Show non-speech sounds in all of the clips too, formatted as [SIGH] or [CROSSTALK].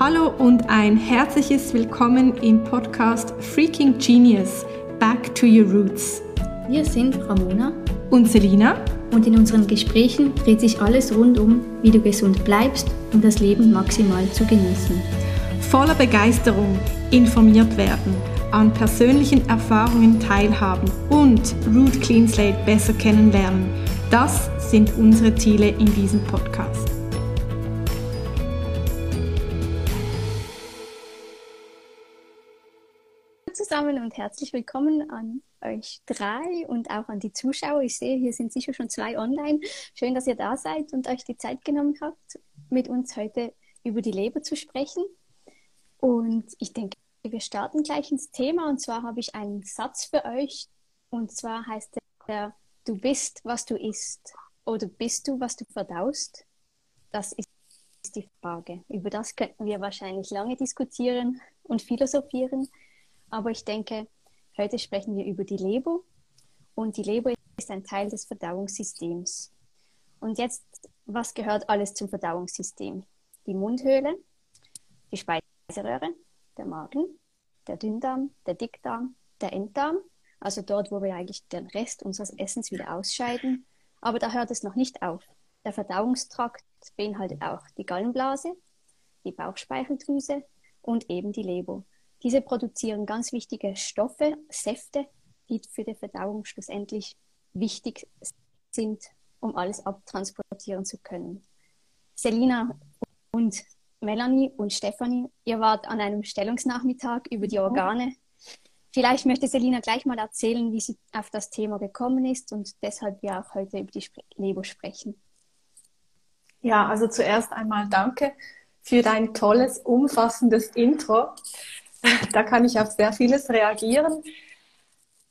Hallo und ein herzliches Willkommen im Podcast Freaking Genius Back to Your Roots. Wir sind Ramona und Selina und in unseren Gesprächen dreht sich alles rund um, wie du gesund bleibst, um das Leben maximal zu genießen. Voller Begeisterung informiert werden, an persönlichen Erfahrungen teilhaben und Root Clean Slate besser kennenlernen. Das sind unsere Ziele in diesem Podcast. Zusammen und herzlich willkommen an euch drei und auch an die Zuschauer. Ich sehe, hier sind sicher schon zwei online. Schön, dass ihr da seid und euch die Zeit genommen habt, mit uns heute über die Leber zu sprechen. Und ich denke, wir starten gleich ins Thema. Und zwar habe ich einen Satz für euch. Und zwar heißt der, du bist, was du isst. Oder bist du, was du verdaust? Das ist die Frage. Über das könnten wir wahrscheinlich lange diskutieren und philosophieren. Aber ich denke, heute sprechen wir über die Leber. Und die Leber ist ein Teil des Verdauungssystems. Und jetzt, was gehört alles zum Verdauungssystem? Die Mundhöhle, die Speiseröhre, der Magen, der Dünndarm, der Dickdarm, der Enddarm, also dort, wo wir eigentlich den Rest unseres Essens wieder ausscheiden. Aber da hört es noch nicht auf. Der Verdauungstrakt beinhaltet auch die Gallenblase, die Bauchspeicheldrüse und eben die Leber. Diese produzieren ganz wichtige Stoffe, Säfte, die für die Verdauung schlussendlich wichtig sind, um alles abtransportieren zu können. Selina und Melanie und Stefanie, ihr wart an einem Stellungsnachmittag über die Organe. Vielleicht möchte Selina gleich mal erzählen, wie sie auf das Thema gekommen ist und deshalb wir auch heute über die Leber sprechen. Ja, also zuerst einmal danke für dein tolles, umfassendes Intro. Da kann ich auf sehr vieles reagieren.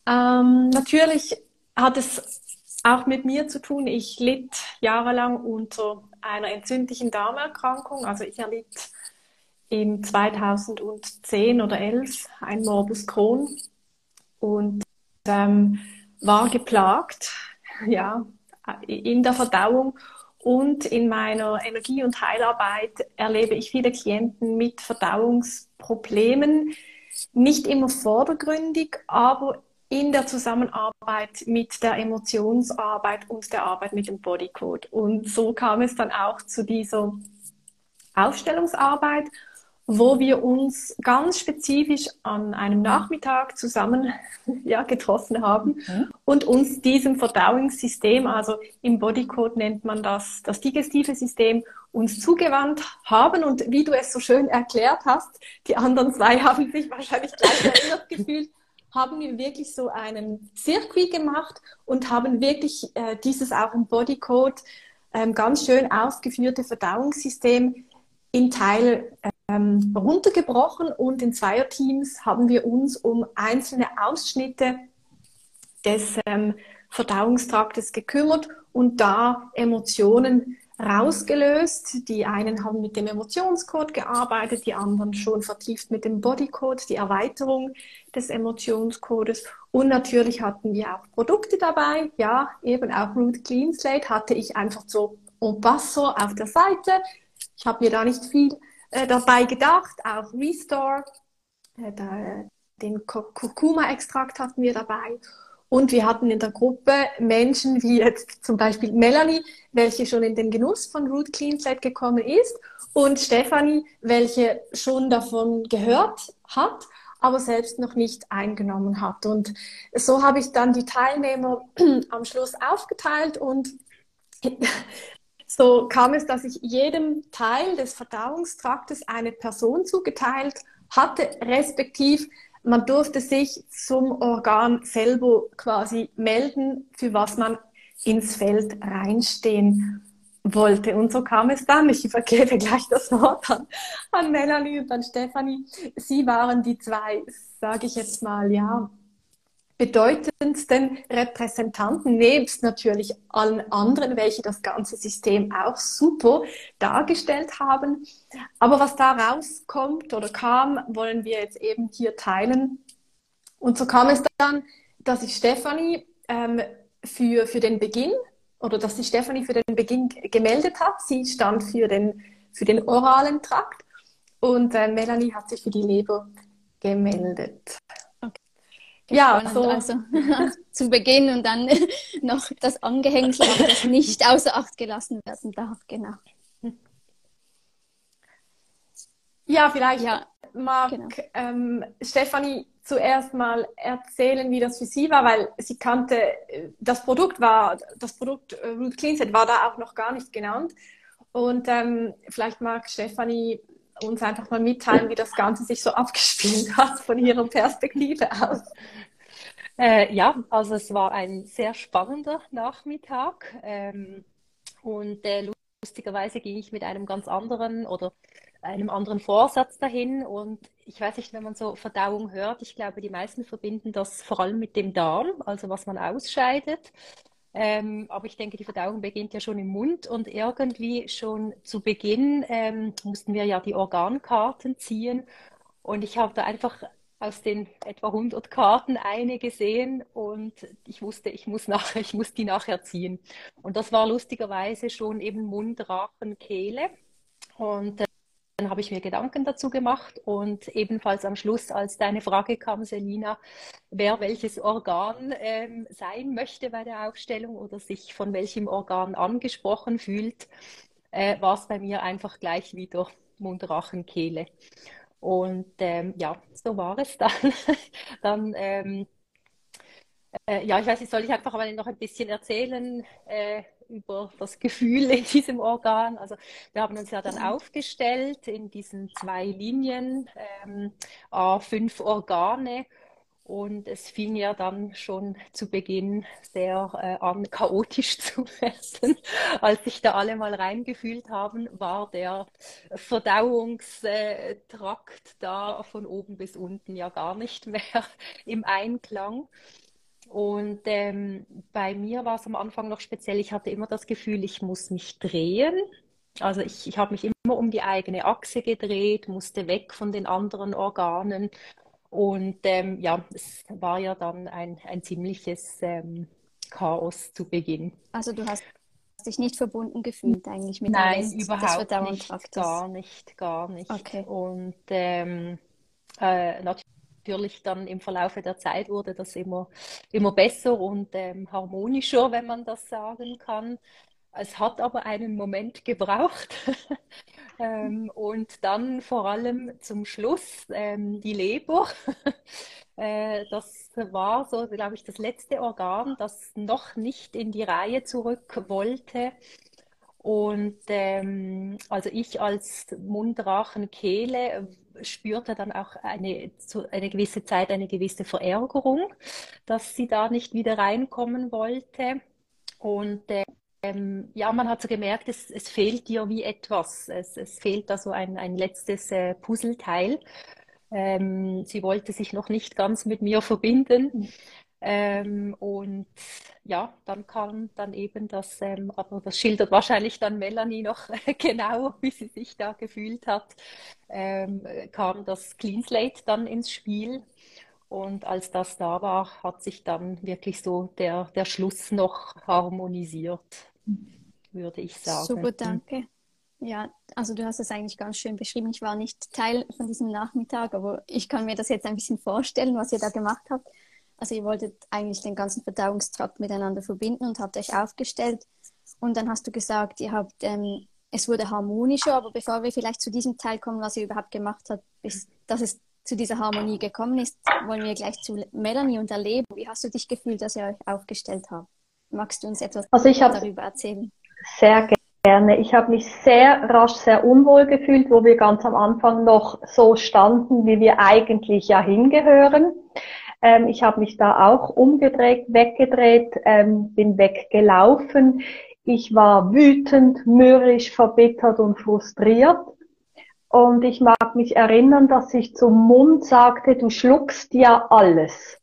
Ähm, natürlich hat es auch mit mir zu tun. Ich litt jahrelang unter einer entzündlichen Darmerkrankung. Also ich erlitt im 2010 oder 11 ein Morbus Crohn und ähm, war geplagt, [LAUGHS] ja, in der Verdauung und in meiner Energie- und Heilarbeit erlebe ich viele Klienten mit Verdauungsproblemen, nicht immer vordergründig, aber in der Zusammenarbeit mit der Emotionsarbeit und der Arbeit mit dem Bodycode. Und so kam es dann auch zu dieser Aufstellungsarbeit wo wir uns ganz spezifisch an einem Nachmittag zusammen [LAUGHS] ja, getroffen haben mhm. und uns diesem Verdauungssystem, also im Bodycode nennt man das, das digestive System, uns zugewandt haben. Und wie du es so schön erklärt hast, die anderen zwei [LAUGHS] haben sich wahrscheinlich gleich [LAUGHS] erinnert gefühlt, haben wir wirklich so einen Circuit gemacht und haben wirklich äh, dieses auch im Bodycode ähm, ganz schön ausgeführte Verdauungssystem in Teil ähm, runtergebrochen und in Zweierteams haben wir uns um einzelne Ausschnitte des ähm, Verdauungstraktes gekümmert und da Emotionen rausgelöst. Die einen haben mit dem Emotionscode gearbeitet, die anderen schon vertieft mit dem Bodycode, die Erweiterung des Emotionscodes. Und natürlich hatten wir auch Produkte dabei. Ja, eben auch Root Clean Slate hatte ich einfach so en passant auf der Seite. Ich habe mir da nicht viel äh, dabei gedacht, auch Restore, äh, den Kurkuma-Extrakt hatten wir dabei. Und wir hatten in der Gruppe Menschen wie jetzt zum Beispiel Melanie, welche schon in den Genuss von Root Clean Slate gekommen ist, und Stefanie, welche schon davon gehört hat, aber selbst noch nicht eingenommen hat. Und so habe ich dann die Teilnehmer [CLEARS THROAT] am Schluss aufgeteilt und so kam es, dass ich jedem Teil des Verdauungstraktes eine Person zugeteilt hatte, respektiv man durfte sich zum Organ selber quasi melden, für was man ins Feld reinstehen wollte. Und so kam es dann. Ich übergebe gleich das Wort an, an Melanie und an Stefanie. Sie waren die zwei, sage ich jetzt mal, ja, bedeutendsten Repräsentanten, nebst natürlich allen anderen, welche das ganze System auch super dargestellt haben. Aber was da rauskommt oder kam, wollen wir jetzt eben hier teilen. Und so kam es dann, dass ich Stefanie ähm, für, für den Beginn oder dass sich Stefanie für den Beginn gemeldet hat. Sie stand für den, für den oralen Trakt. Und äh, Melanie hat sich für die Leber gemeldet. Ja, so. Also, [LAUGHS] zu Beginn und dann [LAUGHS] noch das Angehängsel, das nicht [LAUGHS] außer Acht gelassen werden darf, genau. Ja, vielleicht ja, mag genau. ähm, Stefanie zuerst mal erzählen, wie das für sie war, weil sie kannte, das Produkt war, das Produkt äh, Root Cleanset war da auch noch gar nicht genannt. Und ähm, vielleicht mag Stefanie uns einfach mal mitteilen, wie das Ganze sich so abgespielt [LAUGHS] hat von ihrer Perspektive aus. Äh, ja, also es war ein sehr spannender Nachmittag ähm, und äh, lustigerweise ging ich mit einem ganz anderen oder einem anderen Vorsatz dahin. Und ich weiß nicht, wenn man so Verdauung hört, ich glaube, die meisten verbinden das vor allem mit dem Darm, also was man ausscheidet. Ähm, aber ich denke, die Verdauung beginnt ja schon im Mund und irgendwie schon zu Beginn ähm, mussten wir ja die Organkarten ziehen. Und ich habe da einfach aus den etwa 100 Karten eine gesehen und ich wusste, ich muss nachher, [LAUGHS] ich muss die nachher ziehen. Und das war lustigerweise schon eben Mund, Rachen, Kehle. Und dann habe ich mir Gedanken dazu gemacht und ebenfalls am Schluss, als deine Frage kam, Selina, wer welches Organ ähm, sein möchte bei der Aufstellung oder sich von welchem Organ angesprochen fühlt, äh, war es bei mir einfach gleich wieder Mund, Rachen, Kehle. Und ähm, ja, so war es dann. [LAUGHS] dann ähm, äh, ja, ich weiß nicht, soll ich einfach mal noch ein bisschen erzählen, äh, über das Gefühl in diesem Organ. Also wir haben uns ja dann aufgestellt in diesen zwei Linien, ähm, fünf Organe. Und es fing ja dann schon zu Beginn sehr äh, an, chaotisch [LAUGHS] zu werden. Als sich da alle mal reingefühlt haben, war der Verdauungstrakt da von oben bis unten ja gar nicht mehr [LAUGHS] im Einklang. Und ähm, bei mir war es am Anfang noch speziell, ich hatte immer das Gefühl, ich muss mich drehen. Also ich, ich habe mich immer um die eigene Achse gedreht, musste weg von den anderen Organen. Und ähm, ja, es war ja dann ein, ein ziemliches ähm, Chaos zu Beginn. Also du hast dich nicht verbunden gefühlt eigentlich mit Nein, dem Rest überhaupt nicht, gar nicht, gar nicht. Okay. Und ähm, äh, natürlich natürlich dann im Verlaufe der Zeit wurde das immer, immer besser und ähm, harmonischer, wenn man das sagen kann. Es hat aber einen Moment gebraucht. [LAUGHS] ähm, und dann vor allem zum Schluss ähm, die Leber. [LAUGHS] äh, das war so, glaube ich, das letzte Organ, das noch nicht in die Reihe zurück wollte. Und ähm, also ich als Mundrachen-Kehle spürte dann auch eine, eine gewisse Zeit eine gewisse Verärgerung, dass sie da nicht wieder reinkommen wollte. Und ähm, ja, man hat so gemerkt, es, es fehlt ihr wie etwas. Es, es fehlt da so ein, ein letztes äh, Puzzleteil. Ähm, sie wollte sich noch nicht ganz mit mir verbinden. Ähm, und ja, dann kam dann eben das, ähm, aber das schildert wahrscheinlich dann Melanie noch [LAUGHS] genau, wie sie sich da gefühlt hat, ähm, kam das Clean Slate dann ins Spiel. Und als das da war, hat sich dann wirklich so der, der Schluss noch harmonisiert, würde ich sagen. Super, danke. Ja, also du hast es eigentlich ganz schön beschrieben. Ich war nicht Teil von diesem Nachmittag, aber ich kann mir das jetzt ein bisschen vorstellen, was ihr da gemacht habt. Also ihr wolltet eigentlich den ganzen Verdauungstrakt miteinander verbinden und habt euch aufgestellt. Und dann hast du gesagt, ihr habt, ähm, es wurde harmonischer, aber bevor wir vielleicht zu diesem Teil kommen, was ihr überhaupt gemacht habt, bis, dass es zu dieser Harmonie gekommen ist, wollen wir gleich zu Melanie und erleben. Wie hast du dich gefühlt, dass ihr euch aufgestellt habt? Magst du uns etwas also darüber erzählen? Sehr gerne. Ich habe mich sehr rasch sehr unwohl gefühlt, wo wir ganz am Anfang noch so standen, wie wir eigentlich ja hingehören. Ähm, ich habe mich da auch umgedreht, weggedreht, ähm, bin weggelaufen. Ich war wütend, mürrisch, verbittert und frustriert. Und ich mag mich erinnern, dass ich zum Mund sagte, du schluckst ja alles.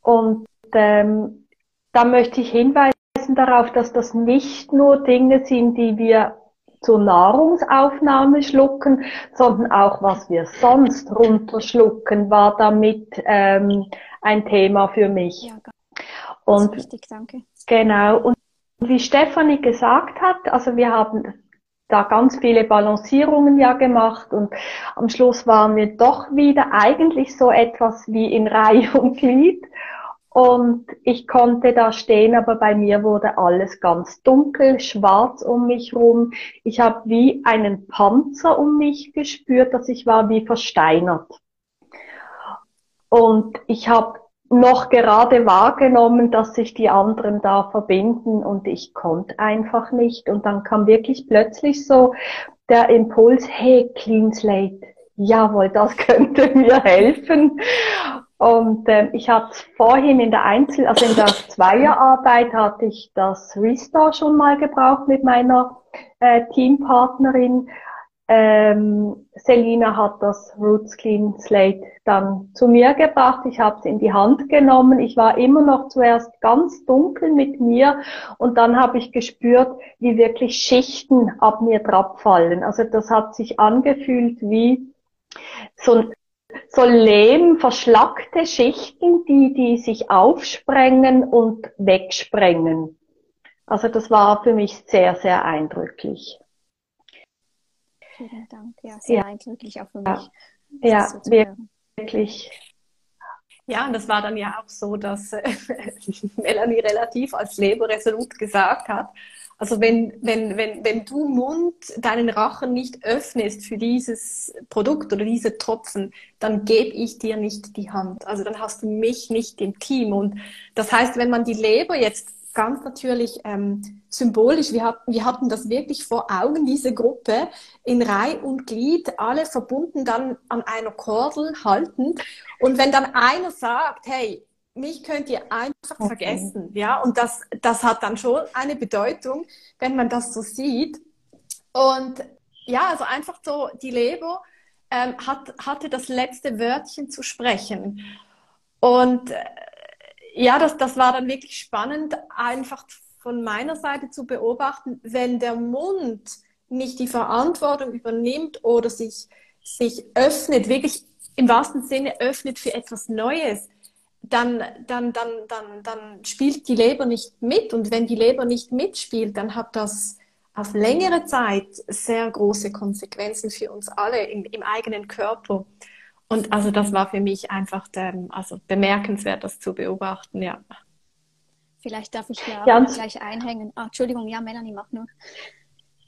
Und ähm, da möchte ich hinweisen darauf, dass das nicht nur Dinge sind, die wir zur Nahrungsaufnahme schlucken, sondern auch was wir sonst runterschlucken, war damit ähm, ein Thema für mich. Ja, ganz und wichtig, danke. Genau. Und wie Stefanie gesagt hat, also wir haben da ganz viele Balancierungen ja gemacht und am Schluss waren wir doch wieder eigentlich so etwas wie in Reihe und Glied. Und ich konnte da stehen, aber bei mir wurde alles ganz dunkel, schwarz um mich rum. Ich habe wie einen Panzer um mich gespürt, dass ich war wie versteinert. Und ich habe noch gerade wahrgenommen, dass sich die anderen da verbinden und ich konnte einfach nicht. Und dann kam wirklich plötzlich so der Impuls, hey, Clean Slate, jawohl, das [LAUGHS] könnte mir helfen. Und äh, ich hatte vorhin in der Einzel, also in der Zweierarbeit hatte ich das Restore schon mal gebraucht mit meiner äh, Teampartnerin. Ähm, Selina hat das Roots Clean Slate dann zu mir gebracht. Ich habe es in die Hand genommen. Ich war immer noch zuerst ganz dunkel mit mir und dann habe ich gespürt, wie wirklich Schichten ab mir drauf fallen. Also das hat sich angefühlt wie so, so Lehm, verschlackte Schichten, die, die sich aufsprengen und wegsprengen. Also das war für mich sehr, sehr eindrücklich. Vielen Dank. Ja, sehr ja. eindrücklich auch für mich. Ja, so wirklich. Ja, und das war dann ja auch so, dass [LAUGHS] Melanie relativ als Leber resolut gesagt hat, also wenn, wenn, wenn, wenn du Mund, deinen Rachen nicht öffnest für dieses Produkt oder diese Tropfen, dann gebe ich dir nicht die Hand. Also dann hast du mich nicht im Team. Und das heißt, wenn man die Leber jetzt ganz natürlich ähm, symbolisch. Wir hatten, wir hatten das wirklich vor Augen, diese Gruppe in Reih und Glied, alle verbunden dann an einer Kordel haltend. Und wenn dann einer sagt, hey, mich könnt ihr einfach okay. vergessen, ja, und das, das hat dann schon eine Bedeutung, wenn man das so sieht. Und ja, also einfach so, die Leber ähm, hat, hatte das letzte Wörtchen zu sprechen. Und äh, ja, das, das war dann wirklich spannend, einfach von meiner Seite zu beobachten, wenn der Mund nicht die Verantwortung übernimmt oder sich, sich öffnet, wirklich im wahrsten Sinne öffnet für etwas Neues, dann, dann, dann, dann, dann spielt die Leber nicht mit. Und wenn die Leber nicht mitspielt, dann hat das auf längere Zeit sehr große Konsequenzen für uns alle im, im eigenen Körper. Und also das war für mich einfach ähm, also bemerkenswert, das zu beobachten, ja. Vielleicht darf ich ja, ja gleich einhängen. Ah, Entschuldigung, ja, Melanie, mach nur.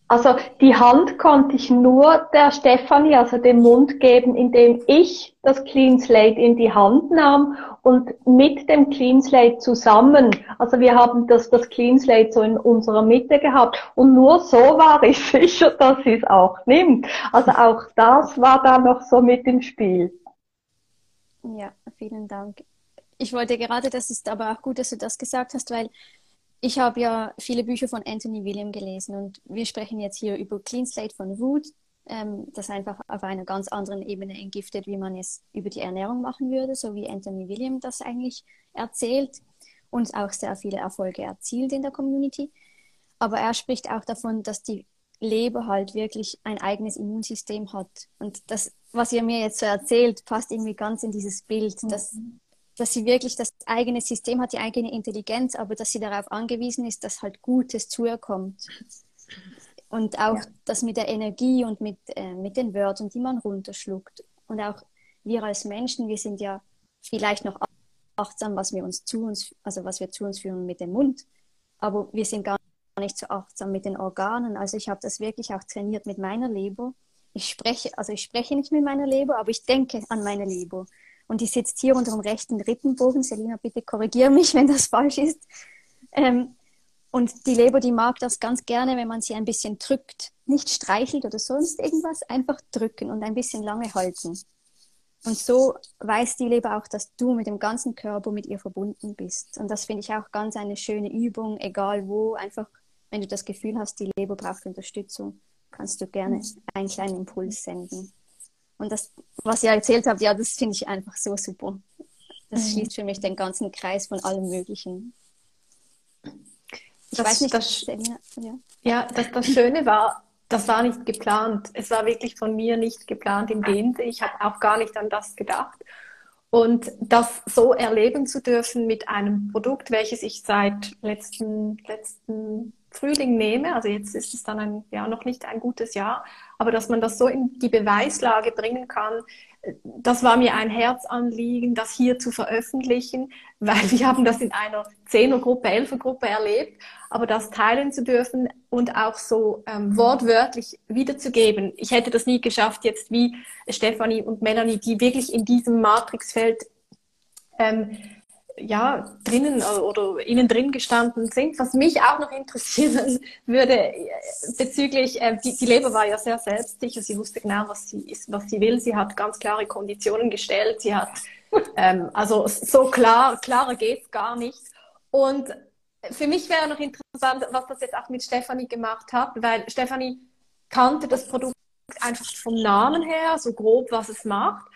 Also die Hand konnte ich nur der Stefanie, also dem Mund geben, indem ich das Clean Slate in die Hand nahm und mit dem Clean Slate zusammen, also wir haben das, das Clean Slate so in unserer Mitte gehabt und nur so war ich [LAUGHS] sicher, dass sie es auch nimmt. Also auch das war da noch so mit im Spiel. Ja, vielen Dank. Ich wollte gerade, das ist aber auch gut, dass du das gesagt hast, weil ich habe ja viele Bücher von Anthony William gelesen und wir sprechen jetzt hier über Clean Slate von Root, ähm, das einfach auf einer ganz anderen Ebene entgiftet, wie man es über die Ernährung machen würde, so wie Anthony William das eigentlich erzählt und auch sehr viele Erfolge erzielt in der Community. Aber er spricht auch davon, dass die Leber halt wirklich ein eigenes Immunsystem hat. Und das, was ihr mir jetzt so erzählt, passt irgendwie ganz in dieses Bild, dass mhm dass sie wirklich das eigene System hat, die eigene Intelligenz, aber dass sie darauf angewiesen ist, dass halt Gutes zu ihr kommt. Und auch ja. das mit der Energie und mit, äh, mit den Wörtern, die man runterschluckt. Und auch wir als Menschen, wir sind ja vielleicht noch achtsam, was wir uns zu uns, also was wir zu uns führen mit dem Mund. Aber wir sind gar nicht so achtsam mit den Organen. Also ich habe das wirklich auch trainiert mit meiner Leber. Ich spreche, also ich spreche nicht mit meiner Leber, aber ich denke an meine Leber und die sitzt hier unter dem rechten Rippenbogen. Selina, bitte korrigiere mich, wenn das falsch ist. Ähm, und die Leber, die mag das ganz gerne, wenn man sie ein bisschen drückt. Nicht streichelt oder sonst irgendwas, einfach drücken und ein bisschen lange halten. Und so weiß die Leber auch, dass du mit dem ganzen Körper mit ihr verbunden bist. Und das finde ich auch ganz eine schöne Übung, egal wo. Einfach, wenn du das Gefühl hast, die Leber braucht Unterstützung, kannst du gerne einen kleinen Impuls senden. Und das, was ihr erzählt habt, ja, das finde ich einfach so super. Das mhm. schließt für mich den ganzen Kreis von allem Möglichen. Ich das, weiß nicht, das, ja. ja, das, das Schöne war, das war nicht geplant. Es war wirklich von mir nicht geplant in dem Sinne. Ich habe auch gar nicht an das gedacht. Und das so erleben zu dürfen mit einem Produkt, welches ich seit letzten, letzten Frühling nehme, also jetzt ist es dann ein, ja, noch nicht ein gutes Jahr, aber dass man das so in die Beweislage bringen kann, das war mir ein Herzanliegen, das hier zu veröffentlichen, weil wir haben das in einer Zehnergruppe, Elfergruppe erlebt, aber das teilen zu dürfen und auch so ähm, wortwörtlich wiederzugeben. Ich hätte das nie geschafft, jetzt wie Stefanie und Melanie, die wirklich in diesem Matrixfeld ähm, ja, drinnen äh, oder innen drin gestanden sind. Was mich auch noch interessieren [LAUGHS] würde äh, bezüglich, äh, die, die Leber war ja sehr selbstsicher, sie wusste genau, was sie ist, was sie will. Sie hat ganz klare Konditionen gestellt. Sie hat, ähm, also so klar, klarer geht's gar nicht. Und für mich wäre noch interessant, was das jetzt auch mit Stefanie gemacht hat, weil Stefanie kannte das Produkt einfach vom Namen her, so grob, was es macht.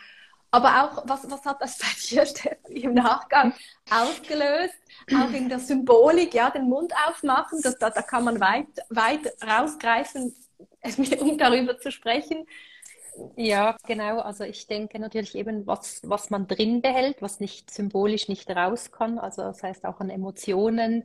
Aber auch, was, was hat das [LAUGHS] bei dir, Steffi, im Nachgang ausgelöst? Auch in der Symbolik, ja, den Mund aufmachen, das, da, da kann man weit, weit rausgreifen, um darüber zu sprechen. Ja, genau. Also ich denke natürlich eben, was, was man drin behält, was nicht symbolisch nicht raus kann. Also das heißt auch an Emotionen,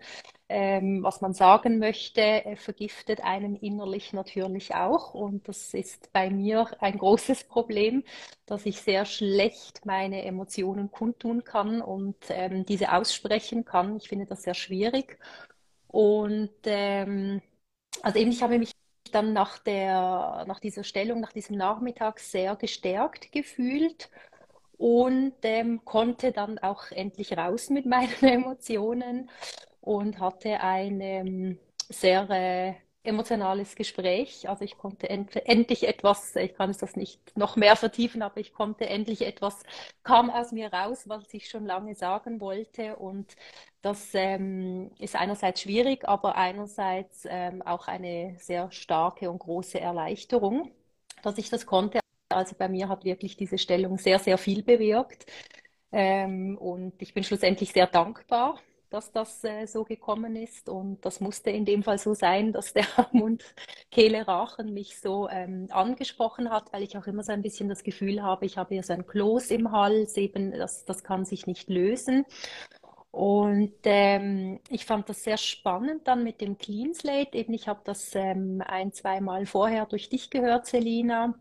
ähm, was man sagen möchte, äh, vergiftet einen innerlich natürlich auch. Und das ist bei mir ein großes Problem, dass ich sehr schlecht meine Emotionen kundtun kann und ähm, diese aussprechen kann. Ich finde das sehr schwierig. Und ähm, also eben, ich habe mich dann nach der, nach dieser Stellung, nach diesem Nachmittag sehr gestärkt gefühlt und ähm, konnte dann auch endlich raus mit [LAUGHS] meinen Emotionen und hatte ein ähm, sehr äh, emotionales Gespräch. Also ich konnte end endlich etwas, ich kann es das nicht noch mehr vertiefen, aber ich konnte endlich etwas, kam aus mir raus, was ich schon lange sagen wollte. Und das ähm, ist einerseits schwierig, aber einerseits ähm, auch eine sehr starke und große Erleichterung, dass ich das konnte. Also bei mir hat wirklich diese Stellung sehr, sehr viel bewirkt. Ähm, und ich bin schlussendlich sehr dankbar dass das äh, so gekommen ist. Und das musste in dem Fall so sein, dass der [LAUGHS] Mund, Kehle, Rachen mich so ähm, angesprochen hat, weil ich auch immer so ein bisschen das Gefühl habe, ich habe hier so ein Kloß im Hals, eben das, das kann sich nicht lösen. Und ähm, ich fand das sehr spannend dann mit dem Clean Slate. Eben, ich habe das ähm, ein, zwei Mal vorher durch dich gehört, Selina.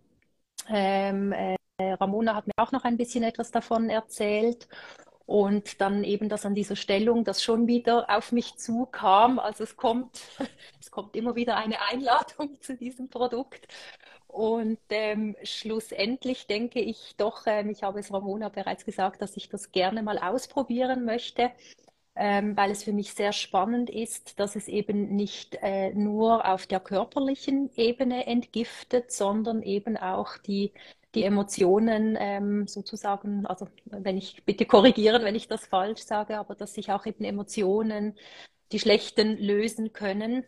Ähm, äh, Ramona hat mir auch noch ein bisschen etwas davon erzählt. Und dann eben das an dieser Stellung, das schon wieder auf mich zukam. Also es kommt, [LAUGHS] es kommt immer wieder eine Einladung [LAUGHS] zu diesem Produkt. Und ähm, schlussendlich denke ich doch, ähm, ich habe es Ramona bereits gesagt, dass ich das gerne mal ausprobieren möchte, ähm, weil es für mich sehr spannend ist, dass es eben nicht äh, nur auf der körperlichen Ebene entgiftet, sondern eben auch die die Emotionen ähm, sozusagen, also wenn ich bitte korrigieren, wenn ich das falsch sage, aber dass sich auch eben Emotionen, die schlechten, lösen können.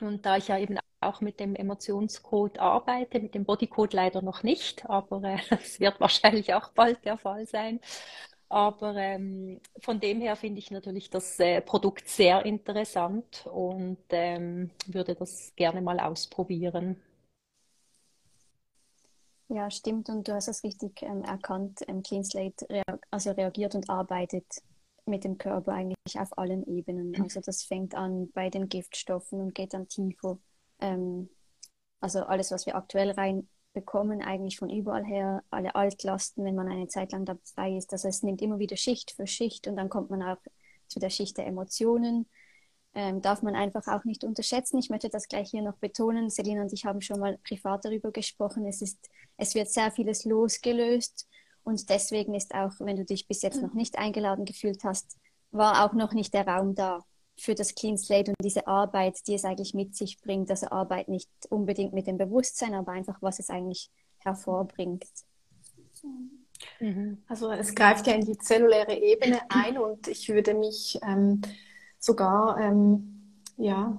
Und da ich ja eben auch mit dem Emotionscode arbeite, mit dem Bodycode leider noch nicht, aber es äh, [LAUGHS] wird wahrscheinlich auch bald der Fall sein. Aber ähm, von dem her finde ich natürlich das äh, Produkt sehr interessant und ähm, würde das gerne mal ausprobieren. Ja, stimmt. Und du hast es richtig ähm, erkannt. Ähm, Clean Slate rea also reagiert und arbeitet mit dem Körper eigentlich auf allen Ebenen. Mhm. Also das fängt an bei den Giftstoffen und geht dann tiefer. Ähm, also alles, was wir aktuell reinbekommen, eigentlich von überall her, alle Altlasten, wenn man eine Zeit lang dabei ist. Also es nimmt immer wieder Schicht für Schicht und dann kommt man auch zu der Schicht der Emotionen. Ähm, darf man einfach auch nicht unterschätzen. Ich möchte das gleich hier noch betonen. Selina und ich haben schon mal privat darüber gesprochen. Es ist es wird sehr vieles losgelöst und deswegen ist auch, wenn du dich bis jetzt noch nicht eingeladen gefühlt hast, war auch noch nicht der Raum da für das Clean Slate und diese Arbeit, die es eigentlich mit sich bringt. Also Arbeit nicht unbedingt mit dem Bewusstsein, aber einfach, was es eigentlich hervorbringt. Mhm. Also es greift ja in die zelluläre Ebene ein und ich würde mich ähm, sogar ähm, ja,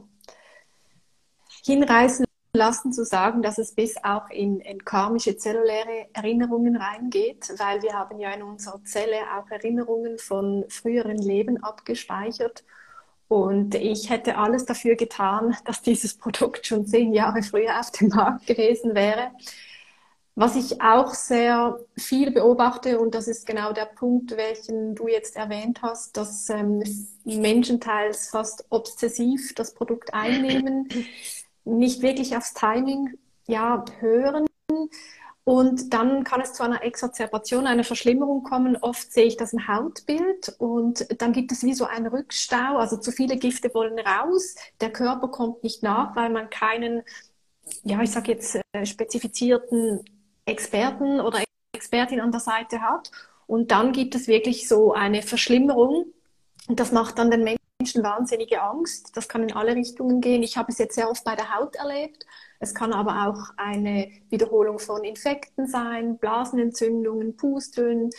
hinreißen lassen zu sagen, dass es bis auch in, in karmische zelluläre Erinnerungen reingeht, weil wir haben ja in unserer Zelle auch Erinnerungen von früheren Leben abgespeichert. Und ich hätte alles dafür getan, [LAUGHS] dass dieses Produkt schon zehn Jahre früher auf dem Markt gewesen wäre. Was ich auch sehr viel beobachte, und das ist genau der Punkt, welchen du jetzt erwähnt hast, dass ähm, Menschen teils fast obsessiv das Produkt einnehmen, nicht wirklich aufs Timing ja, hören. Und dann kann es zu einer Exazerbation, einer Verschlimmerung kommen. Oft sehe ich das ein Hautbild und dann gibt es wie so einen Rückstau. Also zu viele Gifte wollen raus. Der Körper kommt nicht nach, weil man keinen, ja, ich sage jetzt, äh, spezifizierten Experten oder Expertin an der Seite hat. Und dann gibt es wirklich so eine Verschlimmerung. Und das macht dann den Menschen wahnsinnige Angst. Das kann in alle Richtungen gehen. Ich habe es jetzt sehr oft bei der Haut erlebt. Es kann aber auch eine Wiederholung von Infekten sein, Blasenentzündungen, Pusteln.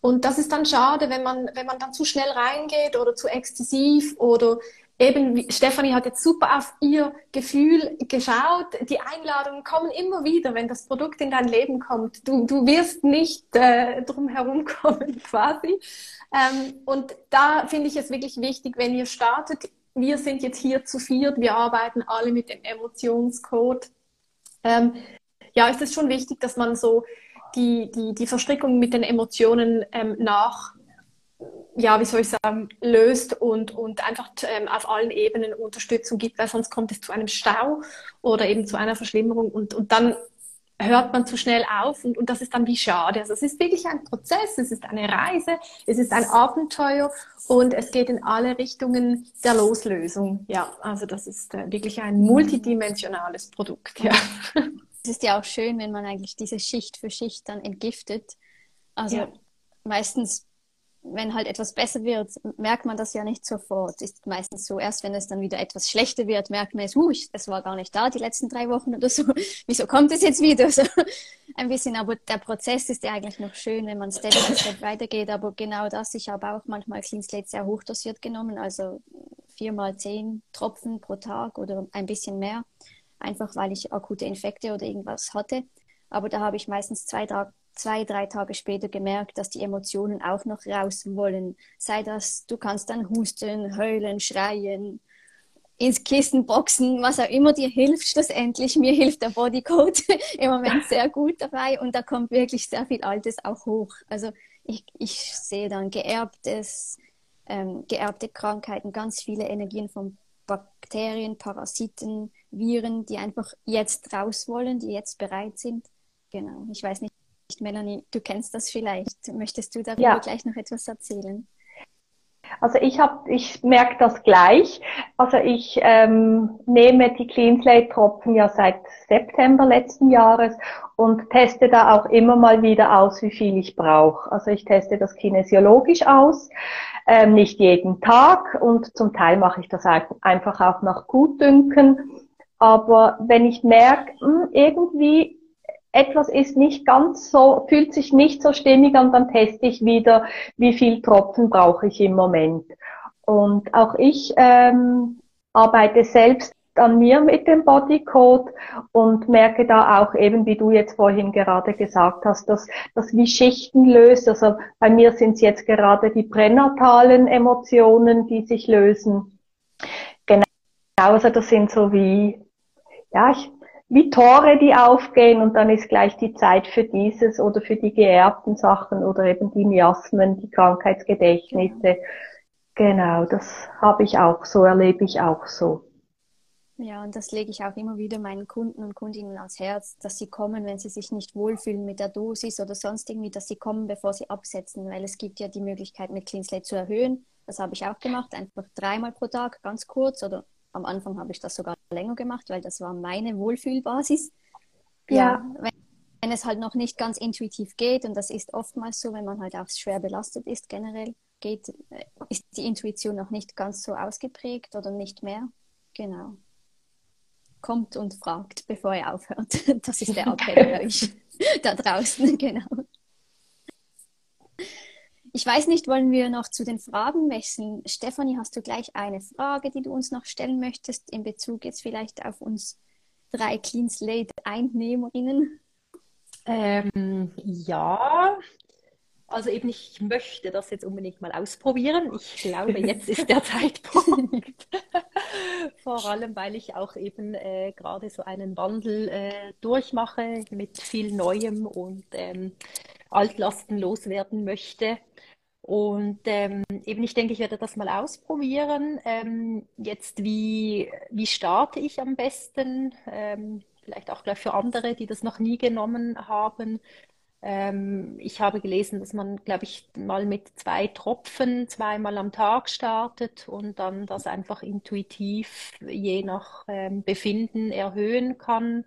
Und das ist dann schade, wenn man, wenn man dann zu schnell reingeht oder zu exzessiv oder eben, Stefanie hat jetzt super auf ihr Gefühl geschaut. Die Einladungen kommen immer wieder, wenn das Produkt in dein Leben kommt. Du, du wirst nicht äh, drum herum [LAUGHS] kommen, quasi. Ähm, und da finde ich es wirklich wichtig, wenn ihr startet, wir sind jetzt hier zu viert, wir arbeiten alle mit dem Emotionscode. Ähm, ja, ist es schon wichtig, dass man so die, die, die Verstrickung mit den Emotionen ähm, nach ja, wie soll ich sagen, löst und, und einfach ähm, auf allen Ebenen Unterstützung gibt, weil sonst kommt es zu einem Stau oder eben zu einer Verschlimmerung und, und dann hört man zu schnell auf und, und das ist dann wie schade. Also es ist wirklich ein Prozess, es ist eine Reise, es ist ein Abenteuer und es geht in alle Richtungen der Loslösung. Ja, also das ist äh, wirklich ein multidimensionales Produkt. Ja. Es ist ja auch schön, wenn man eigentlich diese Schicht für Schicht dann entgiftet. Also ja. meistens wenn halt etwas besser wird, merkt man das ja nicht sofort. Ist meistens so, erst wenn es dann wieder etwas schlechter wird, merkt man es, uh, es war gar nicht da die letzten drei Wochen oder so. [LAUGHS] Wieso kommt es jetzt wieder? [LAUGHS] So ein bisschen, aber der Prozess ist ja eigentlich noch schön, wenn man Step by Step weitergeht. Aber genau das, ich habe auch manchmal Clean Slate sehr hochdosiert genommen, also viermal zehn Tropfen pro Tag oder ein bisschen mehr, einfach weil ich akute Infekte oder irgendwas hatte. Aber da habe ich meistens zwei Tage zwei, drei Tage später gemerkt, dass die Emotionen auch noch raus wollen. Sei das, du kannst dann husten, heulen, schreien, ins Kissen boxen, was auch immer dir hilft schlussendlich. Mir hilft der Bodycode [LAUGHS] im Moment sehr gut dabei und da kommt wirklich sehr viel Altes auch hoch. Also ich, ich sehe dann geerbtes, ähm, geerbte Krankheiten, ganz viele Energien von Bakterien, Parasiten, Viren, die einfach jetzt raus wollen, die jetzt bereit sind. Genau. Ich weiß nicht, Melanie, du kennst das vielleicht. Möchtest du darüber ja. gleich noch etwas erzählen? Also ich habe, ich merke das gleich. Also ich ähm, nehme die Clean Slate Tropfen ja seit September letzten Jahres und teste da auch immer mal wieder aus, wie viel ich brauche. Also ich teste das kinesiologisch aus, ähm, nicht jeden Tag und zum Teil mache ich das einfach auch nach Gutdünken. Aber wenn ich merke, hm, irgendwie etwas ist nicht ganz so, fühlt sich nicht so stimmig an, dann teste ich wieder, wie viel Tropfen brauche ich im Moment. Und auch ich ähm, arbeite selbst an mir mit dem Bodycode und merke da auch eben, wie du jetzt vorhin gerade gesagt hast, dass das wie Schichten löst. Also bei mir sind es jetzt gerade die pränatalen Emotionen, die sich lösen. Genau, also das sind so wie, ja, ich wie Tore, die aufgehen und dann ist gleich die Zeit für dieses oder für die geerbten Sachen oder eben die Miasmen, die Krankheitsgedächtnisse. Genau, das habe ich auch so, erlebe ich auch so. Ja, und das lege ich auch immer wieder meinen Kunden und Kundinnen ans Herz, dass sie kommen, wenn sie sich nicht wohlfühlen mit der Dosis oder sonst irgendwie, dass sie kommen, bevor sie absetzen, weil es gibt ja die Möglichkeit, mit Clean Slate zu erhöhen. Das habe ich auch gemacht, einfach dreimal pro Tag, ganz kurz oder am Anfang habe ich das sogar länger gemacht, weil das war meine Wohlfühlbasis. Ja. ja wenn, wenn, es halt noch nicht ganz intuitiv geht, und das ist oftmals so, wenn man halt auch schwer belastet ist generell, geht, äh, ist die Intuition noch nicht ganz so ausgeprägt oder nicht mehr. Genau. Kommt und fragt, bevor ihr aufhört. [LAUGHS] Das ist der [LAUGHS] Appell euch da draußen, [LAUGHS] genau. Ich weiß nicht, wollen wir noch zu den Fragen wechseln? Stefanie, hast du gleich eine Frage, die du uns noch stellen möchtest, in Bezug jetzt vielleicht auf uns drei Clean Slate Einnehmerinnen? Ähm, ja, also eben, ich möchte das jetzt unbedingt mal ausprobieren. Ich glaube, jetzt ist der [LAUGHS] Zeitpunkt. [LAUGHS] Vor allem, weil ich auch eben äh, gerade so einen Wandel äh, durchmache mit viel Neuem und ähm, Altlasten loswerden möchte. Und ähm, eben, ich denke, ich werde das mal ausprobieren. Ähm, jetzt, wie, wie starte ich am besten? Ähm, vielleicht auch gleich für andere, die das noch nie genommen haben. Ähm, ich habe gelesen, dass man, glaube ich, mal mit zwei Tropfen zweimal am Tag startet und dann das einfach intuitiv je nach ähm, Befinden erhöhen kann.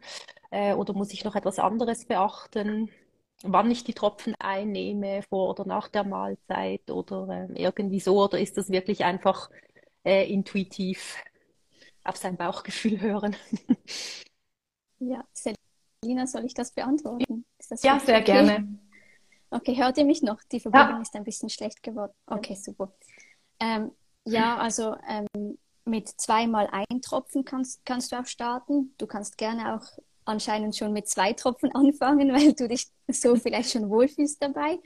Äh, oder muss ich noch etwas anderes beachten? Wann ich die Tropfen einnehme, vor oder nach der Mahlzeit oder äh, irgendwie so? Oder ist das wirklich einfach äh, intuitiv auf sein Bauchgefühl hören? [LAUGHS] ja, Selina, soll ich das beantworten? Das ja, sehr okay? gerne. Okay, hört ihr mich noch? Die Verbindung ja. ist ein bisschen schlecht geworden. Okay, super. Ähm, ja, also ähm, mit zweimal eintropfen kannst, kannst du auch starten. Du kannst gerne auch anscheinend schon mit zwei Tropfen [LAUGHS] anfangen, weil du dich so vielleicht schon wohlfühlst dabei.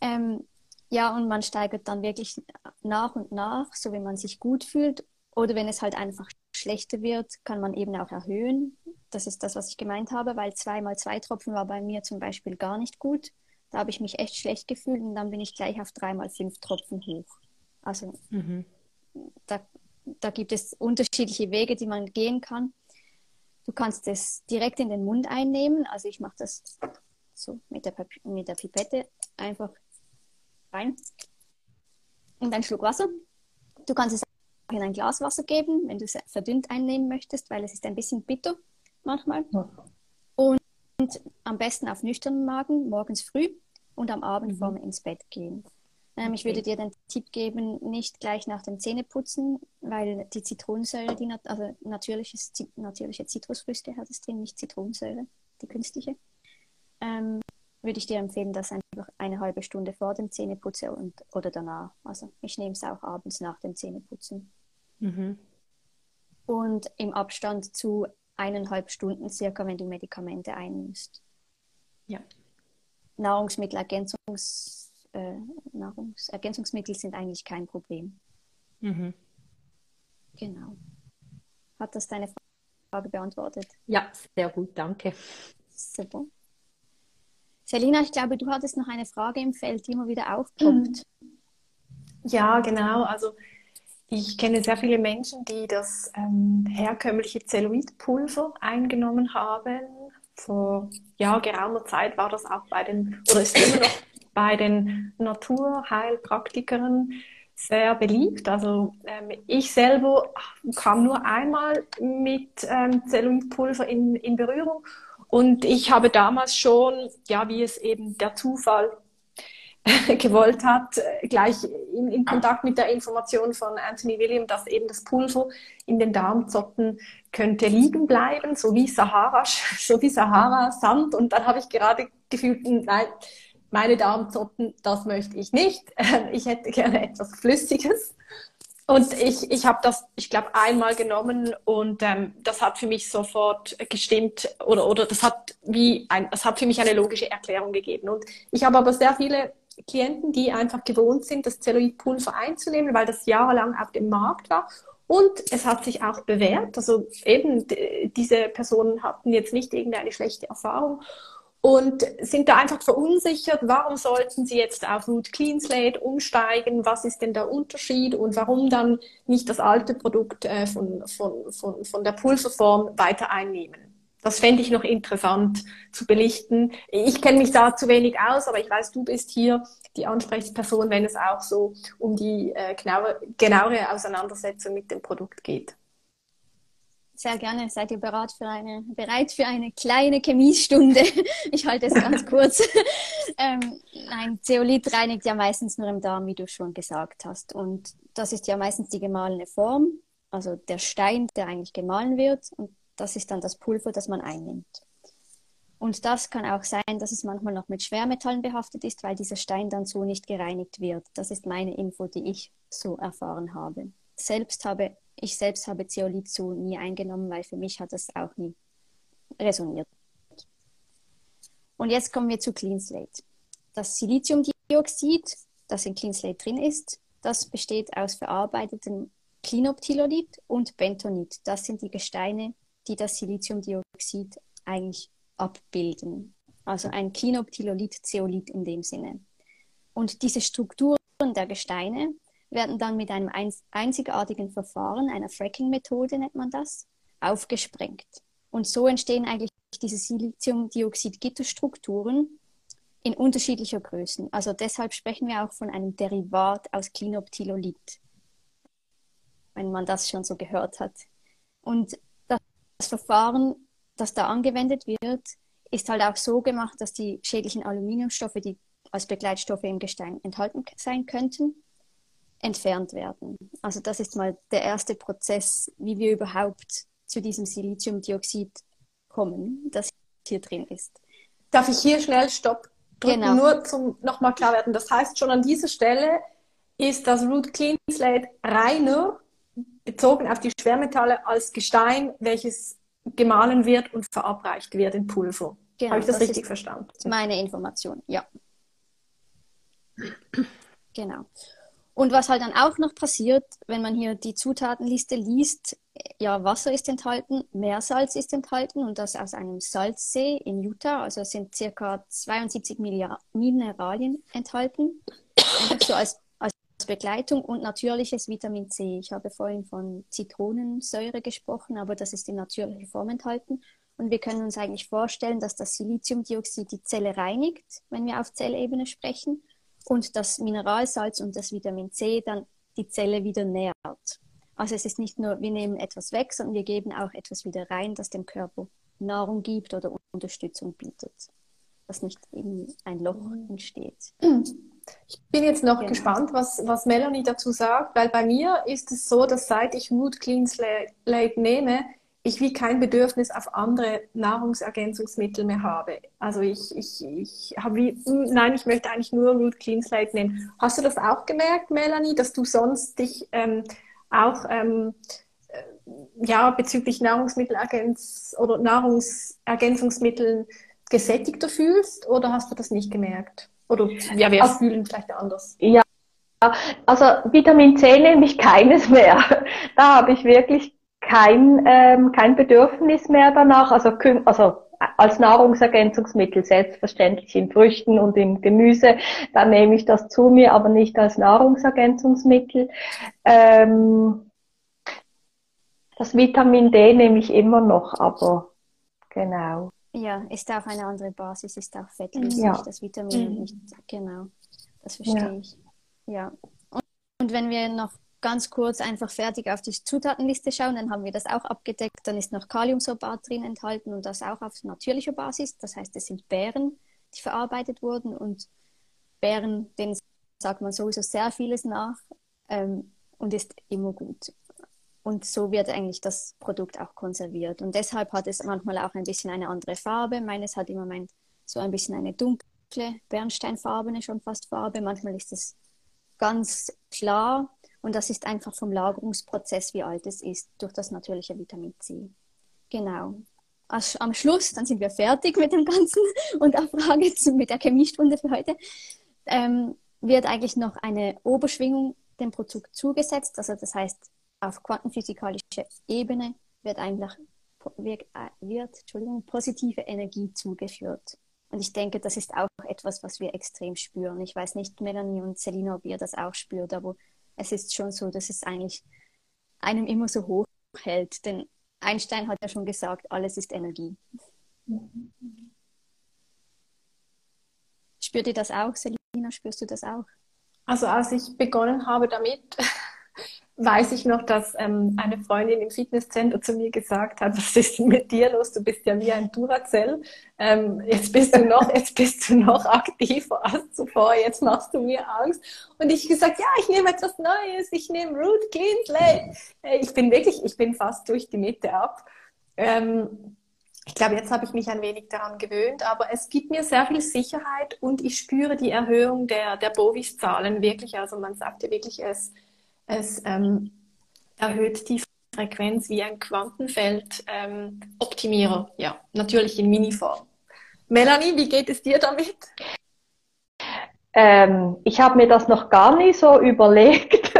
Ähm, ja, und man steigert dann wirklich nach und nach, so wie man sich gut fühlt. Oder wenn es halt einfach schlechter wird, kann man eben auch erhöhen. Das ist das, was ich gemeint habe, weil zweimal zwei Tropfen war bei mir zum Beispiel gar nicht gut. Da habe ich mich echt schlecht gefühlt und dann bin ich gleich auf dreimal fünf Tropfen hoch. Also mhm. da, da gibt es unterschiedliche Wege, die man gehen kann. Du kannst es direkt in den Mund einnehmen. Also ich mache das so mit der, mit der Pipette einfach rein. Und einen Schluck Wasser. Du kannst es auch in ein Glas Wasser geben, wenn du es verdünnt einnehmen möchtest, weil es ist ein bisschen bitter manchmal. Und, und am besten auf nüchternen Magen, morgens früh und am Abend mhm. vorm ins Bett gehen. Ähm, ich würde dir den Tipp geben, nicht gleich nach dem Zähneputzen, weil die Zitronensäure, die nat also natürliches, natürliche Zitrusfrüchte hat es drin, nicht Zitronensäure, die künstliche. Ähm, würde ich dir empfehlen, das einfach eine halbe Stunde vor dem Zähneputzen und, oder danach. Also ich nehme es auch abends nach dem Zähneputzen. Mhm. Und im Abstand zu eineinhalb Stunden circa, wenn du Medikamente einnimmst. Ja. Nahrungsmittelergänzungs äh, Nahrungsergänzungsmittel sind eigentlich kein Problem. Mhm. Genau. Hat das deine Frage beantwortet? Ja, sehr gut, danke. Super. Selina, ich glaube, du hattest noch eine Frage im Feld, die immer wieder aufkommt. [CLEARS THROAT] Ja, genau. Also ich kenne sehr viele Menschen, die das ähm, herkömmliche Zelluloidpulver eingenommen haben. Vor ja, geraumer Zeit war das auch bei den, oder ist immer noch bei den Naturheilpraktikern sehr beliebt. Also ähm, ich selber kam nur einmal mit ähm, Zelluloidpulver in, in Berührung und ich habe damals schon, ja, wie es eben der Zufall [LAUGHS] gewollt hat, gleich in, in, Kontakt mit der Information von Anthony William, dass eben das Pulver in den Darmzotten könnte liegen bleiben, so wie Sahara, [LAUGHS] so wie Sahara Sand. Und dann habe ich gerade gefühlt, nein, meine Darmzotten, das möchte ich nicht. [LAUGHS] Ich hätte gerne etwas Flüssiges. Und ich, ich habe das, ich glaube, einmal genommen und ähm, das hat für mich sofort gestimmt oder, oder das hat wie ein, das hat für mich eine logische Erklärung gegeben. Und ich habe aber sehr viele Klienten, die einfach gewohnt sind, das Zelluloidpulver einzunehmen, weil das jahrelang auf dem Markt war. Und es hat sich auch bewährt. Also eben diese Personen hatten jetzt nicht irgendeine schlechte Erfahrung und sind da einfach verunsichert, warum sollten sie jetzt auf Root Clean Slate umsteigen, was ist denn der Unterschied und warum dann nicht das alte Produkt äh, von, von, von, von der Pulverform weiter einnehmen. Das fände ich noch interessant zu belichten. Ich kenne mich da zu wenig aus, aber ich weiß, du bist hier die Ansprechperson, wenn es auch so um die äh, genauere, genauere Auseinandersetzung mit dem Produkt geht sehr gerne. Seid ihr bereit für eine, bereit für eine kleine Chemiestunde? [LAUGHS] Ich halte es ganz kurz. [LAUGHS] ähm, nein, Zeolit reinigt ja meistens nur im Darm, wie du schon gesagt hast. Und das ist ja meistens die gemahlene Form, also der Stein, der eigentlich gemahlen wird. Und das ist dann das Pulver, das man einnimmt. Und das kann auch sein, dass es manchmal noch mit Schwermetallen behaftet ist, weil dieser Stein dann so nicht gereinigt wird. Das ist meine Info, die ich so erfahren habe. Selbst habe ich selbst habe Zeolit so nie eingenommen, weil für mich hat das auch nie resoniert. Und jetzt kommen wir zu Clean Slate. Das Siliziumdioxid, das in Clean Slate drin ist, das besteht aus verarbeiteten Klinoptilolit und Bentonit. Das sind die Gesteine, die das Siliziumdioxid eigentlich abbilden. Also ein Klinoptilolit-Zeolit in dem Sinne. Und diese Strukturen der Gesteine werden dann mit einem einzigartigen Verfahren, einer Fracking-Methode nennt man das, aufgesprengt. Und so entstehen eigentlich diese Siliziumdioxid-Gitterstrukturen in unterschiedlicher Größen. Also deshalb sprechen wir auch von einem Derivat aus Klinoptilolit, wenn man das schon so gehört hat. Und das Verfahren, das da angewendet wird, ist halt auch so gemacht, dass die schädlichen Aluminiumstoffe, die als Begleitstoffe im Gestein enthalten sein könnten, entfernt werden. Also das ist mal der erste Prozess, wie wir überhaupt zu diesem Siliziumdioxid kommen, das hier drin ist. Darf ich hier schnell Stopp drücken, genau. nur zum nochmal klar werden. Das heißt, schon an dieser Stelle ist das Root Clean Slate reiner bezogen auf die Schwermetalle als Gestein, welches gemahlen wird und verabreicht wird in Pulver. Genau, Habe ich das, das richtig verstanden? Meine Information, ja. genau. Und was halt dann auch noch passiert, wenn man hier die Zutatenliste liest, ja, Wasser ist enthalten, Meersalz ist enthalten und das aus einem Salzsee in Utah. Also sind circa 72 Mineralien enthalten. Einfach so als, als Begleitung und natürliches Vitamin C. Ich habe vorhin von Zitronensäure gesprochen, aber das ist in natürlicher Form enthalten. Und wir können uns eigentlich vorstellen, dass das Siliziumdioxid die Zelle reinigt, wenn wir auf Zellebene sprechen und das Mineralsalz und das Vitamin C dann die Zelle wieder nährt. Also es ist nicht nur, wir nehmen etwas weg, sondern wir geben auch etwas wieder rein, das dem Körper Nahrung gibt oder Unterstützung bietet, dass nicht irgendwie ein Loch entsteht. Ich bin jetzt noch genau. gespannt, was, was Melanie dazu sagt, weil bei mir ist es so, dass seit ich Mood Clean Slate nehme, ich wie kein Bedürfnis auf andere Nahrungsergänzungsmittel mehr habe. Also ich, ich, ich habe wie, nein, ich möchte eigentlich nur Root Clean Slate nehmen. Hast du das auch gemerkt, Melanie, dass du sonst dich ähm, auch ähm, äh, ja, bezüglich Nahrungsmittelergänz oder Nahrungsergänzungsmitteln gesättigter fühlst oder hast du das nicht gemerkt? Oder ja, wir also, fühlen vielleicht anders. Ja, also Vitamin C nehme ich keines mehr. [LAUGHS] Da habe ich wirklich kein, ähm, kein Bedürfnis mehr danach. Also, also als Nahrungsergänzungsmittel selbstverständlich in Früchten und im Gemüse, dann nehme ich das zu mir, aber nicht als Nahrungsergänzungsmittel. Ähm, das Vitamin D nehme ich immer noch, aber genau. Ja, ist auch eine andere Basis, ist auch fettlöslich, ja. das Vitamin mhm. nicht, genau. Das verstehe ja. ich. Ja. Und, und wenn wir noch ganz kurz einfach fertig auf die Zutatenliste schauen, dann haben wir das auch abgedeckt. Dann ist noch Kaliumsorbat drin enthalten und das auch auf natürlicher Basis. Das heißt, es sind Beeren, die verarbeitet wurden und Beeren, denen sagt man sowieso sehr vieles nach ähm, und ist immer gut. Und so wird eigentlich das Produkt auch konserviert. Und deshalb hat es manchmal auch ein bisschen eine andere Farbe. Meines hat im Moment so ein bisschen eine dunkle, bernsteinfarbene schon fast Farbe. Manchmal ist es ganz klar und das ist einfach vom Lagerungsprozess, wie alt es ist, durch das natürliche Vitamin C. Genau. Am Schluss, dann sind wir fertig mit dem Ganzen [LAUGHS] und auch Frage mit der Chemiestunde für heute, ähm, wird eigentlich noch eine Oberschwingung dem Produkt zugesetzt. Also das heißt, auf quantenphysikalischer Ebene wird einfach wird, äh, wird Entschuldigung, positive Energie zugeführt. Und ich denke, das ist auch etwas, was wir extrem spüren. Ich weiß nicht, Melanie und Selina, ob ihr das auch spürt, aber es ist schon so, dass es eigentlich einem immer so hoch hält. Denn Einstein hat ja schon gesagt, alles ist Energie. Spürt ihr das auch, Selina? Spürst du das auch? Also als ich begonnen habe damit, weiß ich noch, dass ähm, eine Freundin im Fitnesscenter zu mir gesagt hat, [LAUGHS] was ist denn mit dir los? Du bist ja wie ein Duracell. Ähm, jetzt bist du noch, jetzt bist du noch aktiver als zuvor. Jetzt machst du mir Angst. Und ich gesagt, ja, ich nehme etwas Neues. Ich nehme Root Clean. Äh, ich bin wirklich, ich bin fast durch die Mitte ab. Ähm, ich glaube, jetzt habe ich mich ein wenig daran gewöhnt, aber es gibt mir sehr viel Sicherheit und ich spüre die Erhöhung der, der Bovis-Zahlen wirklich. Also man sagt ja wirklich, es es ähm, erhöht die Frequenz wie ein Quantenfeld-Optimierer. Ähm, ja, natürlich in Miniform. Melanie, wie geht es dir damit? Ähm, ich habe mir das noch gar nicht so [LAUGHS] überlegt,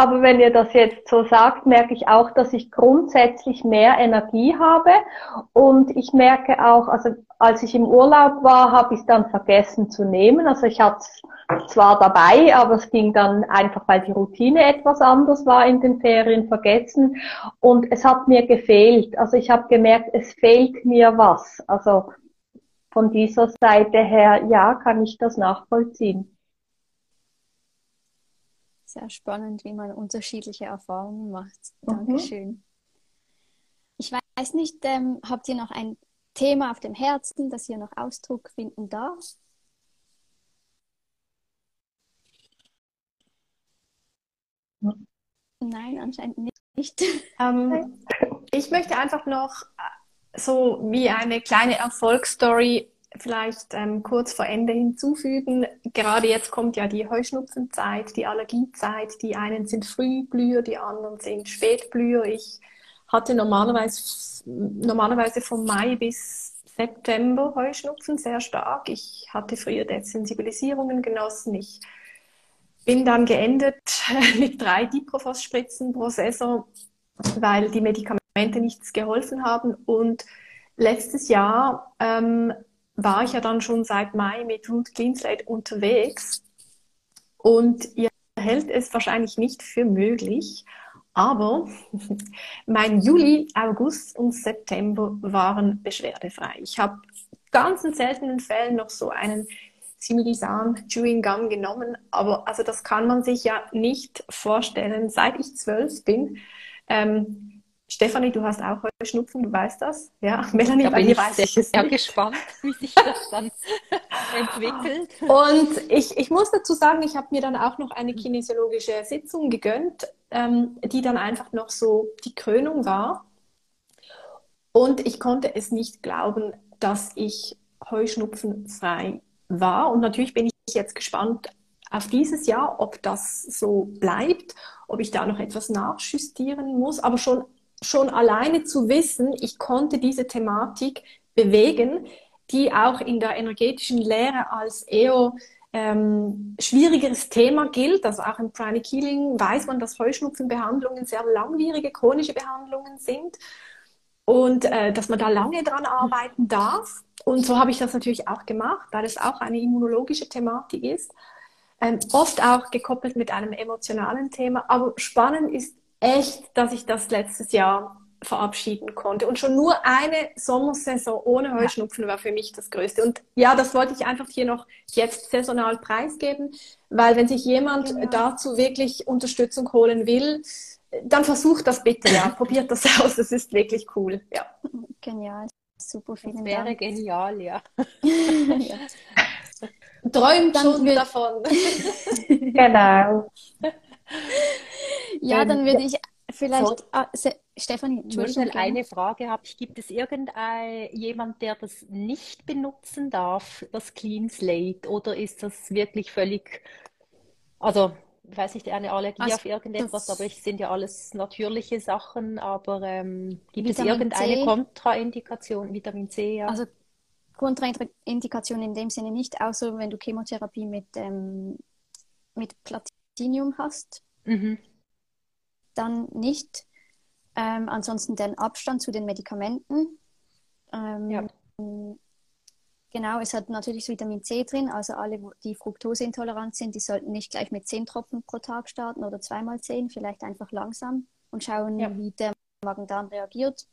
Aber wenn ihr das jetzt so sagt, merke ich auch, dass ich grundsätzlich mehr Energie habe. Und ich merke auch, also als ich im Urlaub war, habe ich es dann vergessen zu nehmen. Also ich hatte es zwar dabei, aber es ging dann einfach, weil die Routine etwas anders war in den Ferien vergessen. Und es hat mir gefehlt. Also ich habe gemerkt, es fehlt mir was. Also von dieser Seite her, ja, kann ich das nachvollziehen. Sehr spannend, wie man unterschiedliche Erfahrungen macht. Mhm. Dankeschön. Mhm. Ich weiß nicht, ähm, habt ihr noch ein Thema auf dem Herzen, das hier noch Ausdruck finden darf? Nein, anscheinend nicht. Ähm, [LAUGHS] ich möchte einfach noch so wie eine kleine Erfolgsstory vielleicht ähm, kurz vor Ende hinzufügen. Gerade jetzt kommt ja die Heuschnupfenzeit, die Allergiezeit. Die einen sind Frühblüher, die anderen sind Spätblüher. Ich hatte normalerweise, normalerweise von Mai bis September Heuschnupfen sehr stark. Ich hatte früher Desensibilisierungen genossen. Ich bin dann geendet [LAUGHS] mit drei Diprofos-Spritzen pro Saison, weil die Medikamente nichts geholfen haben. Und letztes Jahr ähm, war ich ja dann schon seit Mai mit Root Clean Slate unterwegs. Und ihr hält es wahrscheinlich nicht für möglich, aber [LAUGHS] mein Juli, August und September waren beschwerdefrei. Ich habe ganz in seltenen Fällen noch so einen Similisan Chewing Gum genommen, aber also das kann man sich ja nicht vorstellen. Seit ich zwölf bin, ähm, Stefanie, du hast auch heute Schnupfen, du weißt das. Ja, [LAUGHS] Melanie, da bin ich weiß sehr, sehr gespannt, wie sich das dann [LAUGHS] entwickelt. Und ich, ich muss dazu sagen, ich habe mir dann auch noch eine kinesiologische Sitzung gegönnt, ähm, die dann einfach noch so die Krönung war. Und ich konnte es nicht glauben, dass ich heuschnupfenfrei war. Und natürlich bin ich jetzt gespannt auf dieses Jahr, ob das so bleibt, ob ich da noch etwas nachjustieren muss. Aber schon schon alleine zu wissen, ich konnte diese Thematik bewegen, die auch in der energetischen Lehre als eher ähm, schwierigeres Thema gilt. Also auch im Pranic Healing weiß man, dass Heuschnupfenbehandlungen sehr langwierige chronische Behandlungen sind und äh, dass man da lange dran arbeiten darf. Und so habe ich das natürlich auch gemacht, weil es auch eine immunologische Thematik ist. Ähm, oft auch gekoppelt mit einem emotionalen Thema. Aber spannend ist echt, dass ich das letztes Jahr verabschieden konnte. Und schon nur eine Sommersaison ohne Heuschnupfen war für mich das Größte. Und ja, das wollte ich einfach hier noch jetzt saisonal preisgeben, weil wenn sich jemand genau. dazu wirklich Unterstützung holen will, dann versucht das bitte, ja, [LAUGHS] probiert das aus, es ist wirklich cool, ja. Genial, super, vielen das wäre Dank. genial, ja. ja. [LAUGHS] Träumt dann schon davon. [LAUGHS] genau. Ja, dann würde ich vielleicht. So, ah, Stefanie. Nur eine Frage habe ich. Gibt es irgendjemand, der das nicht benutzen darf, das Clean Slate? Oder ist das wirklich völlig. Also, ich weiß nicht, eine Allergie also, auf irgendetwas, aber es sind ja alles natürliche Sachen. Aber ähm, gibt Vitamin es irgendeine C, Kontraindikation? Vitamin C, ja. Also, Kontraindikation in dem Sinne nicht, außer wenn du Chemotherapie mit, ähm, mit Platinium hast. Mhm dann nicht. Ähm, ansonsten den Abstand zu den Medikamenten. Ähm, ja. Genau, es hat natürlich Vitamin C drin, also alle, die fruktoseintolerant sind, die sollten nicht gleich mit 10 Tropfen pro Tag starten oder zweimal 10, vielleicht einfach langsam und schauen, ja. wie der Magen-Darm reagiert.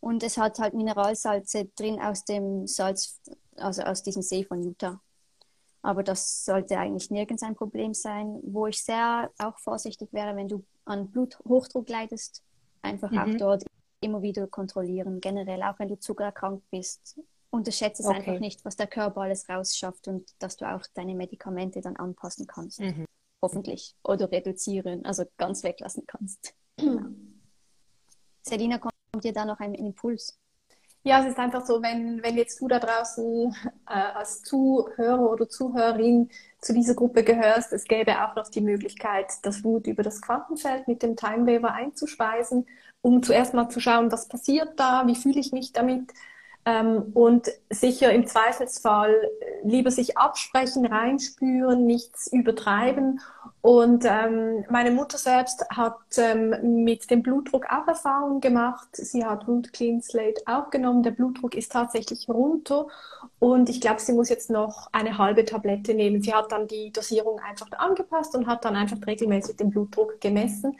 Und es hat halt Mineralsalze drin aus dem Salz, also aus diesem See von Utah. Aber das sollte eigentlich nirgends ein Problem sein. Wo ich sehr auch vorsichtig wäre, wenn du an Bluthochdruck leidest, einfach mhm. auch dort immer wieder kontrollieren. Generell, auch wenn du zuckererkrankt bist, unterschätze es okay. einfach nicht, was der Körper alles rausschafft und dass du auch deine Medikamente dann anpassen kannst. Mhm. Hoffentlich. Oder reduzieren, also ganz weglassen kannst. Genau. Selina, kommt dir da noch ein Impuls? Ja, es ist einfach so, wenn, wenn jetzt du da draußen äh, als Zuhörer oder Zuhörerin zu dieser Gruppe gehörst, es gäbe auch noch die Möglichkeit, das Wut über das Quantenfeld mit dem Timewaver einzuspeisen, um zuerst mal zu schauen, was passiert da, wie fühle ich mich damit. Ähm, und sicher im Zweifelsfall lieber sich absprechen, reinspüren, nichts übertreiben. Und ähm, meine Mutter selbst hat ähm, mit dem Blutdruck auch Erfahrungen gemacht. Sie hat Root Clean Slate auch genommen. Der Blutdruck ist tatsächlich runter. Und ich glaube, sie muss jetzt noch eine halbe Tablette nehmen. Sie hat dann die Dosierung einfach angepasst und hat dann einfach regelmäßig den Blutdruck gemessen.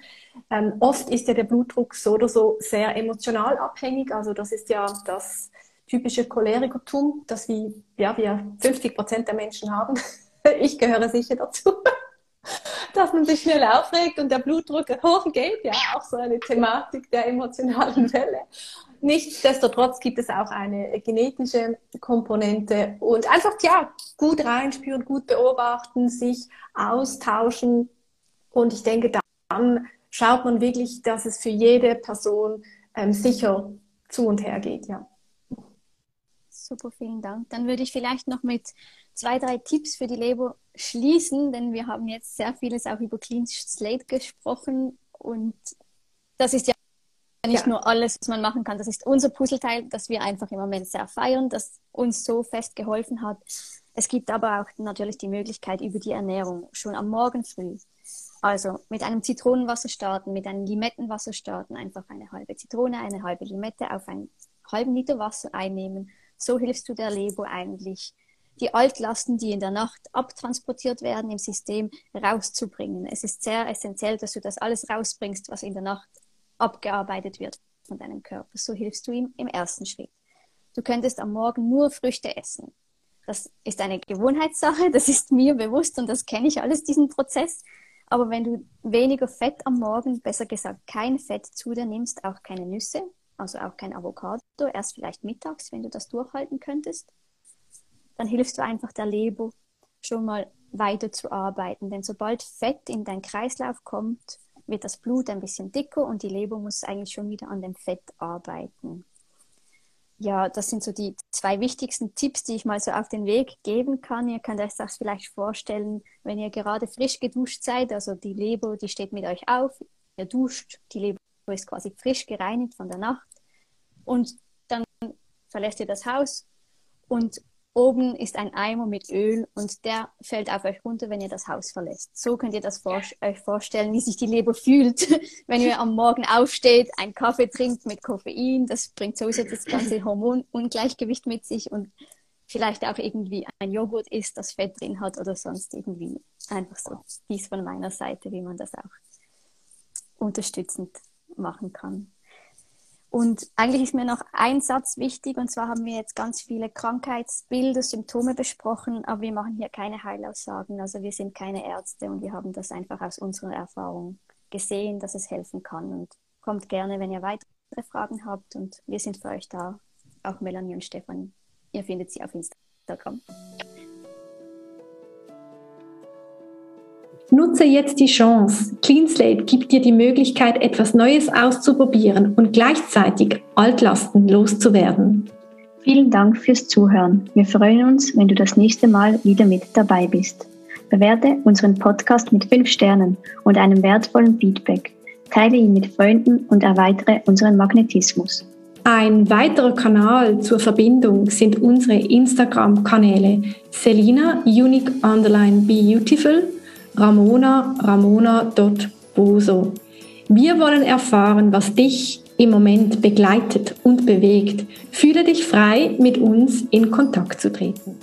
Ähm, oft ist ja der Blutdruck so oder so sehr emotional abhängig. Also das ist ja das typische Cholerikertum, das wie, ja, wir 50 Prozent der Menschen haben. [LAUGHS] ich gehöre sicher dazu. [LAUGHS] dass man sich schnell aufregt und der Blutdruck hochgeht, ja, auch so eine Thematik der emotionalen Welle. Nichtsdestotrotz gibt es auch eine genetische Komponente und einfach, ja, gut reinspüren, gut beobachten, sich austauschen und ich denke, dann schaut man wirklich, dass es für jede Person ähm, sicher zu und her geht, ja. Super, vielen Dank. Dann würde ich vielleicht noch mit zwei, drei Tipps für die Leber schließen, denn wir haben jetzt sehr vieles auch über Clean Slate gesprochen und das ist ja nicht ja. nur alles, was man machen kann. Das ist unser Puzzleteil, das wir einfach im Moment sehr feiern, das uns so fest geholfen hat. Es gibt aber auch natürlich die Möglichkeit über die Ernährung schon am Morgen früh. Also mit einem Zitronenwasser starten, mit einem Limettenwasser starten, einfach eine halbe Zitrone, eine halbe Limette auf einen halben Liter Wasser einnehmen so hilfst du der Leber eigentlich, die Altlasten, die in der Nacht abtransportiert werden im System, rauszubringen. Es ist sehr essentiell, dass du das alles rausbringst, was in der Nacht abgearbeitet wird von deinem Körper. So hilfst du ihm im ersten Schritt. Du könntest am Morgen nur Früchte essen. Das ist eine Gewohnheitssache, das ist mir bewusst und das kenne ich alles, diesen Prozess. Aber wenn du weniger Fett am Morgen, besser gesagt kein Fett zu dir nimmst, auch keine Nüsse, also auch kein Avocado, erst vielleicht mittags, wenn du das durchhalten könntest, dann hilfst du einfach der Leber schon mal weiter zu arbeiten. Denn sobald Fett in deinen Kreislauf kommt, wird das Blut ein bisschen dicker und die Leber muss eigentlich schon wieder an dem Fett arbeiten. Ja, das sind so die zwei wichtigsten Tipps, die ich mal so auf den Weg geben kann. Ihr könnt euch das vielleicht vorstellen, wenn ihr gerade frisch geduscht seid, also die Leber, die steht mit euch auf, ihr duscht, die Leber ist quasi frisch gereinigt von der Nacht und dann verlässt ihr das Haus und oben ist ein Eimer mit Öl und der fällt auf euch runter, wenn ihr das Haus verlässt. So könnt ihr das vor euch vorstellen, wie sich die Leber fühlt, [LAUGHS] wenn ihr am Morgen aufsteht, einen Kaffee trinkt mit Koffein. Das bringt sowieso das ganze Hormonungleichgewicht mit sich und vielleicht auch irgendwie ein Joghurt isst, das Fett drin hat oder sonst irgendwie. Einfach so dies von meiner Seite, wie man das auch unterstützend machen kann. Und eigentlich ist mir noch ein Satz wichtig, und zwar haben wir jetzt ganz viele Krankheitsbilder, Symptome besprochen, aber wir machen hier keine Heilaussagen. Also wir sind keine Ärzte und wir haben das einfach aus unserer Erfahrung gesehen, dass es helfen kann. Und kommt gerne, wenn ihr weitere Fragen habt und wir sind für euch da. Auch Melanie und Stefan. Ihr findet sie auf Instagram. Nutze jetzt die Chance. CleanSlate gibt dir die Möglichkeit, etwas Neues auszuprobieren und gleichzeitig Altlasten loszuwerden. Vielen Dank fürs Zuhören. Wir freuen uns, wenn du das nächste Mal wieder mit dabei bist. Bewerte unseren Podcast mit 5 Sternen und einem wertvollen Feedback. Teile ihn mit Freunden und erweitere unseren Magnetismus. Ein weiterer Kanal zur Verbindung sind unsere Instagram-Kanäle Selina Unique Underline Beautiful Ramona ramona.boso. Wir wollen erfahren, was dich im Moment begleitet und bewegt. Fühle dich frei, mit uns in Kontakt zu treten.